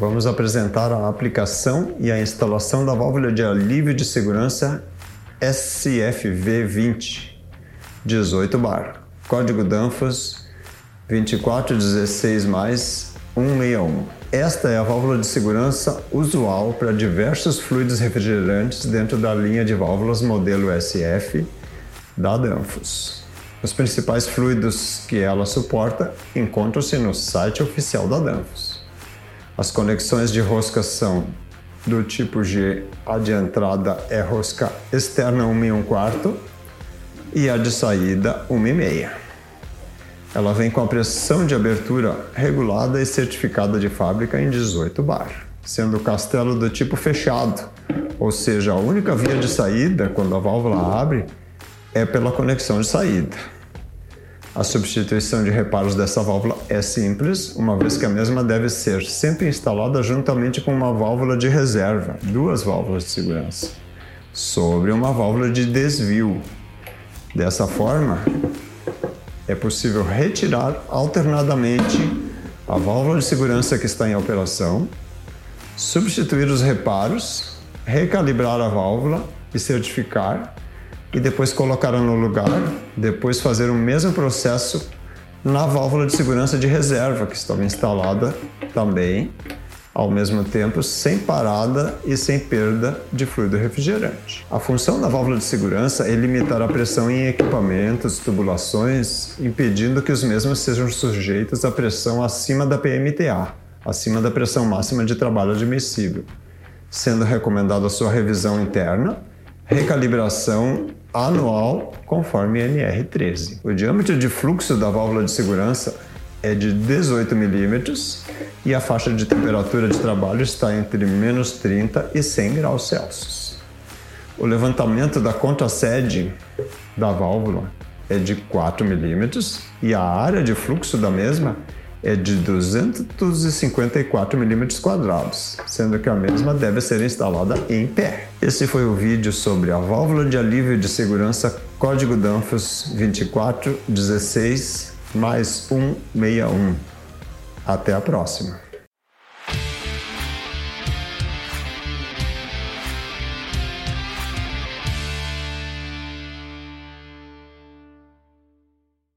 vamos apresentar a aplicação e a instalação da válvula de alívio de segurança SFV20 18 bar. Código Danfoss 2416 mais 161. Esta é a válvula de segurança usual para diversos fluidos refrigerantes dentro da linha de válvulas modelo SF da Danfoss. Os principais fluidos que ela suporta encontram-se no site oficial da Danfoss. As conexões de rosca são do tipo G, a de entrada é rosca externa 1 e 1 quarto e a de saída 1 e meia. Ela vem com a pressão de abertura regulada e certificada de fábrica em 18 bar, sendo o castelo do tipo fechado, ou seja, a única via de saída quando a válvula abre é pela conexão de saída. A substituição de reparos dessa válvula é simples, uma vez que a mesma deve ser sempre instalada juntamente com uma válvula de reserva, duas válvulas de segurança, sobre uma válvula de desvio. Dessa forma, é possível retirar alternadamente a válvula de segurança que está em operação, substituir os reparos, recalibrar a válvula e certificar e depois colocar no lugar, depois fazer o mesmo processo na válvula de segurança de reserva que estava instalada também ao mesmo tempo sem parada e sem perda de fluido refrigerante. A função da válvula de segurança é limitar a pressão em equipamentos, tubulações, impedindo que os mesmos sejam sujeitos à pressão acima da PMTA, acima da pressão máxima de trabalho admissível, sendo recomendada a sua revisão interna, recalibração anual conforme NR13. O diâmetro de fluxo da válvula de segurança é de 18 milímetros e a faixa de temperatura de trabalho está entre menos 30 e 100 graus Celsius. O levantamento da contrasede da válvula é de 4 milímetros e a área de fluxo da mesma é de 254 milímetros quadrados, sendo que a mesma deve ser instalada em pé. Esse foi o vídeo sobre a válvula de alívio de segurança código Danfoss 2416 mais 161. Até a próxima!